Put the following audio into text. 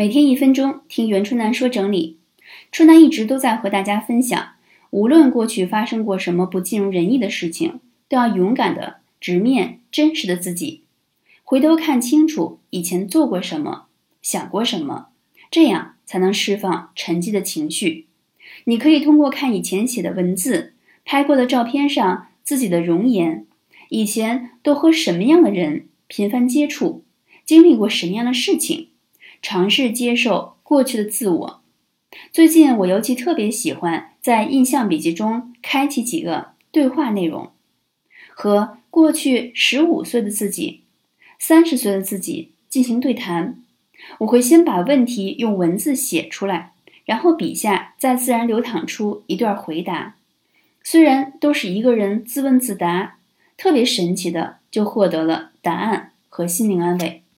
每天一分钟，听袁春楠说整理。春楠一直都在和大家分享，无论过去发生过什么不尽如人意的事情，都要勇敢的直面真实的自己，回头看清楚以前做过什么，想过什么，这样才能释放沉寂的情绪。你可以通过看以前写的文字、拍过的照片上自己的容颜，以前都和什么样的人频繁接触，经历过什么样的事情。尝试接受过去的自我。最近我尤其特别喜欢在印象笔记中开启几个对话内容，和过去十五岁的自己、三十岁的自己进行对谈。我会先把问题用文字写出来，然后笔下再自然流淌出一段回答。虽然都是一个人自问自答，特别神奇的就获得了答案和心灵安慰。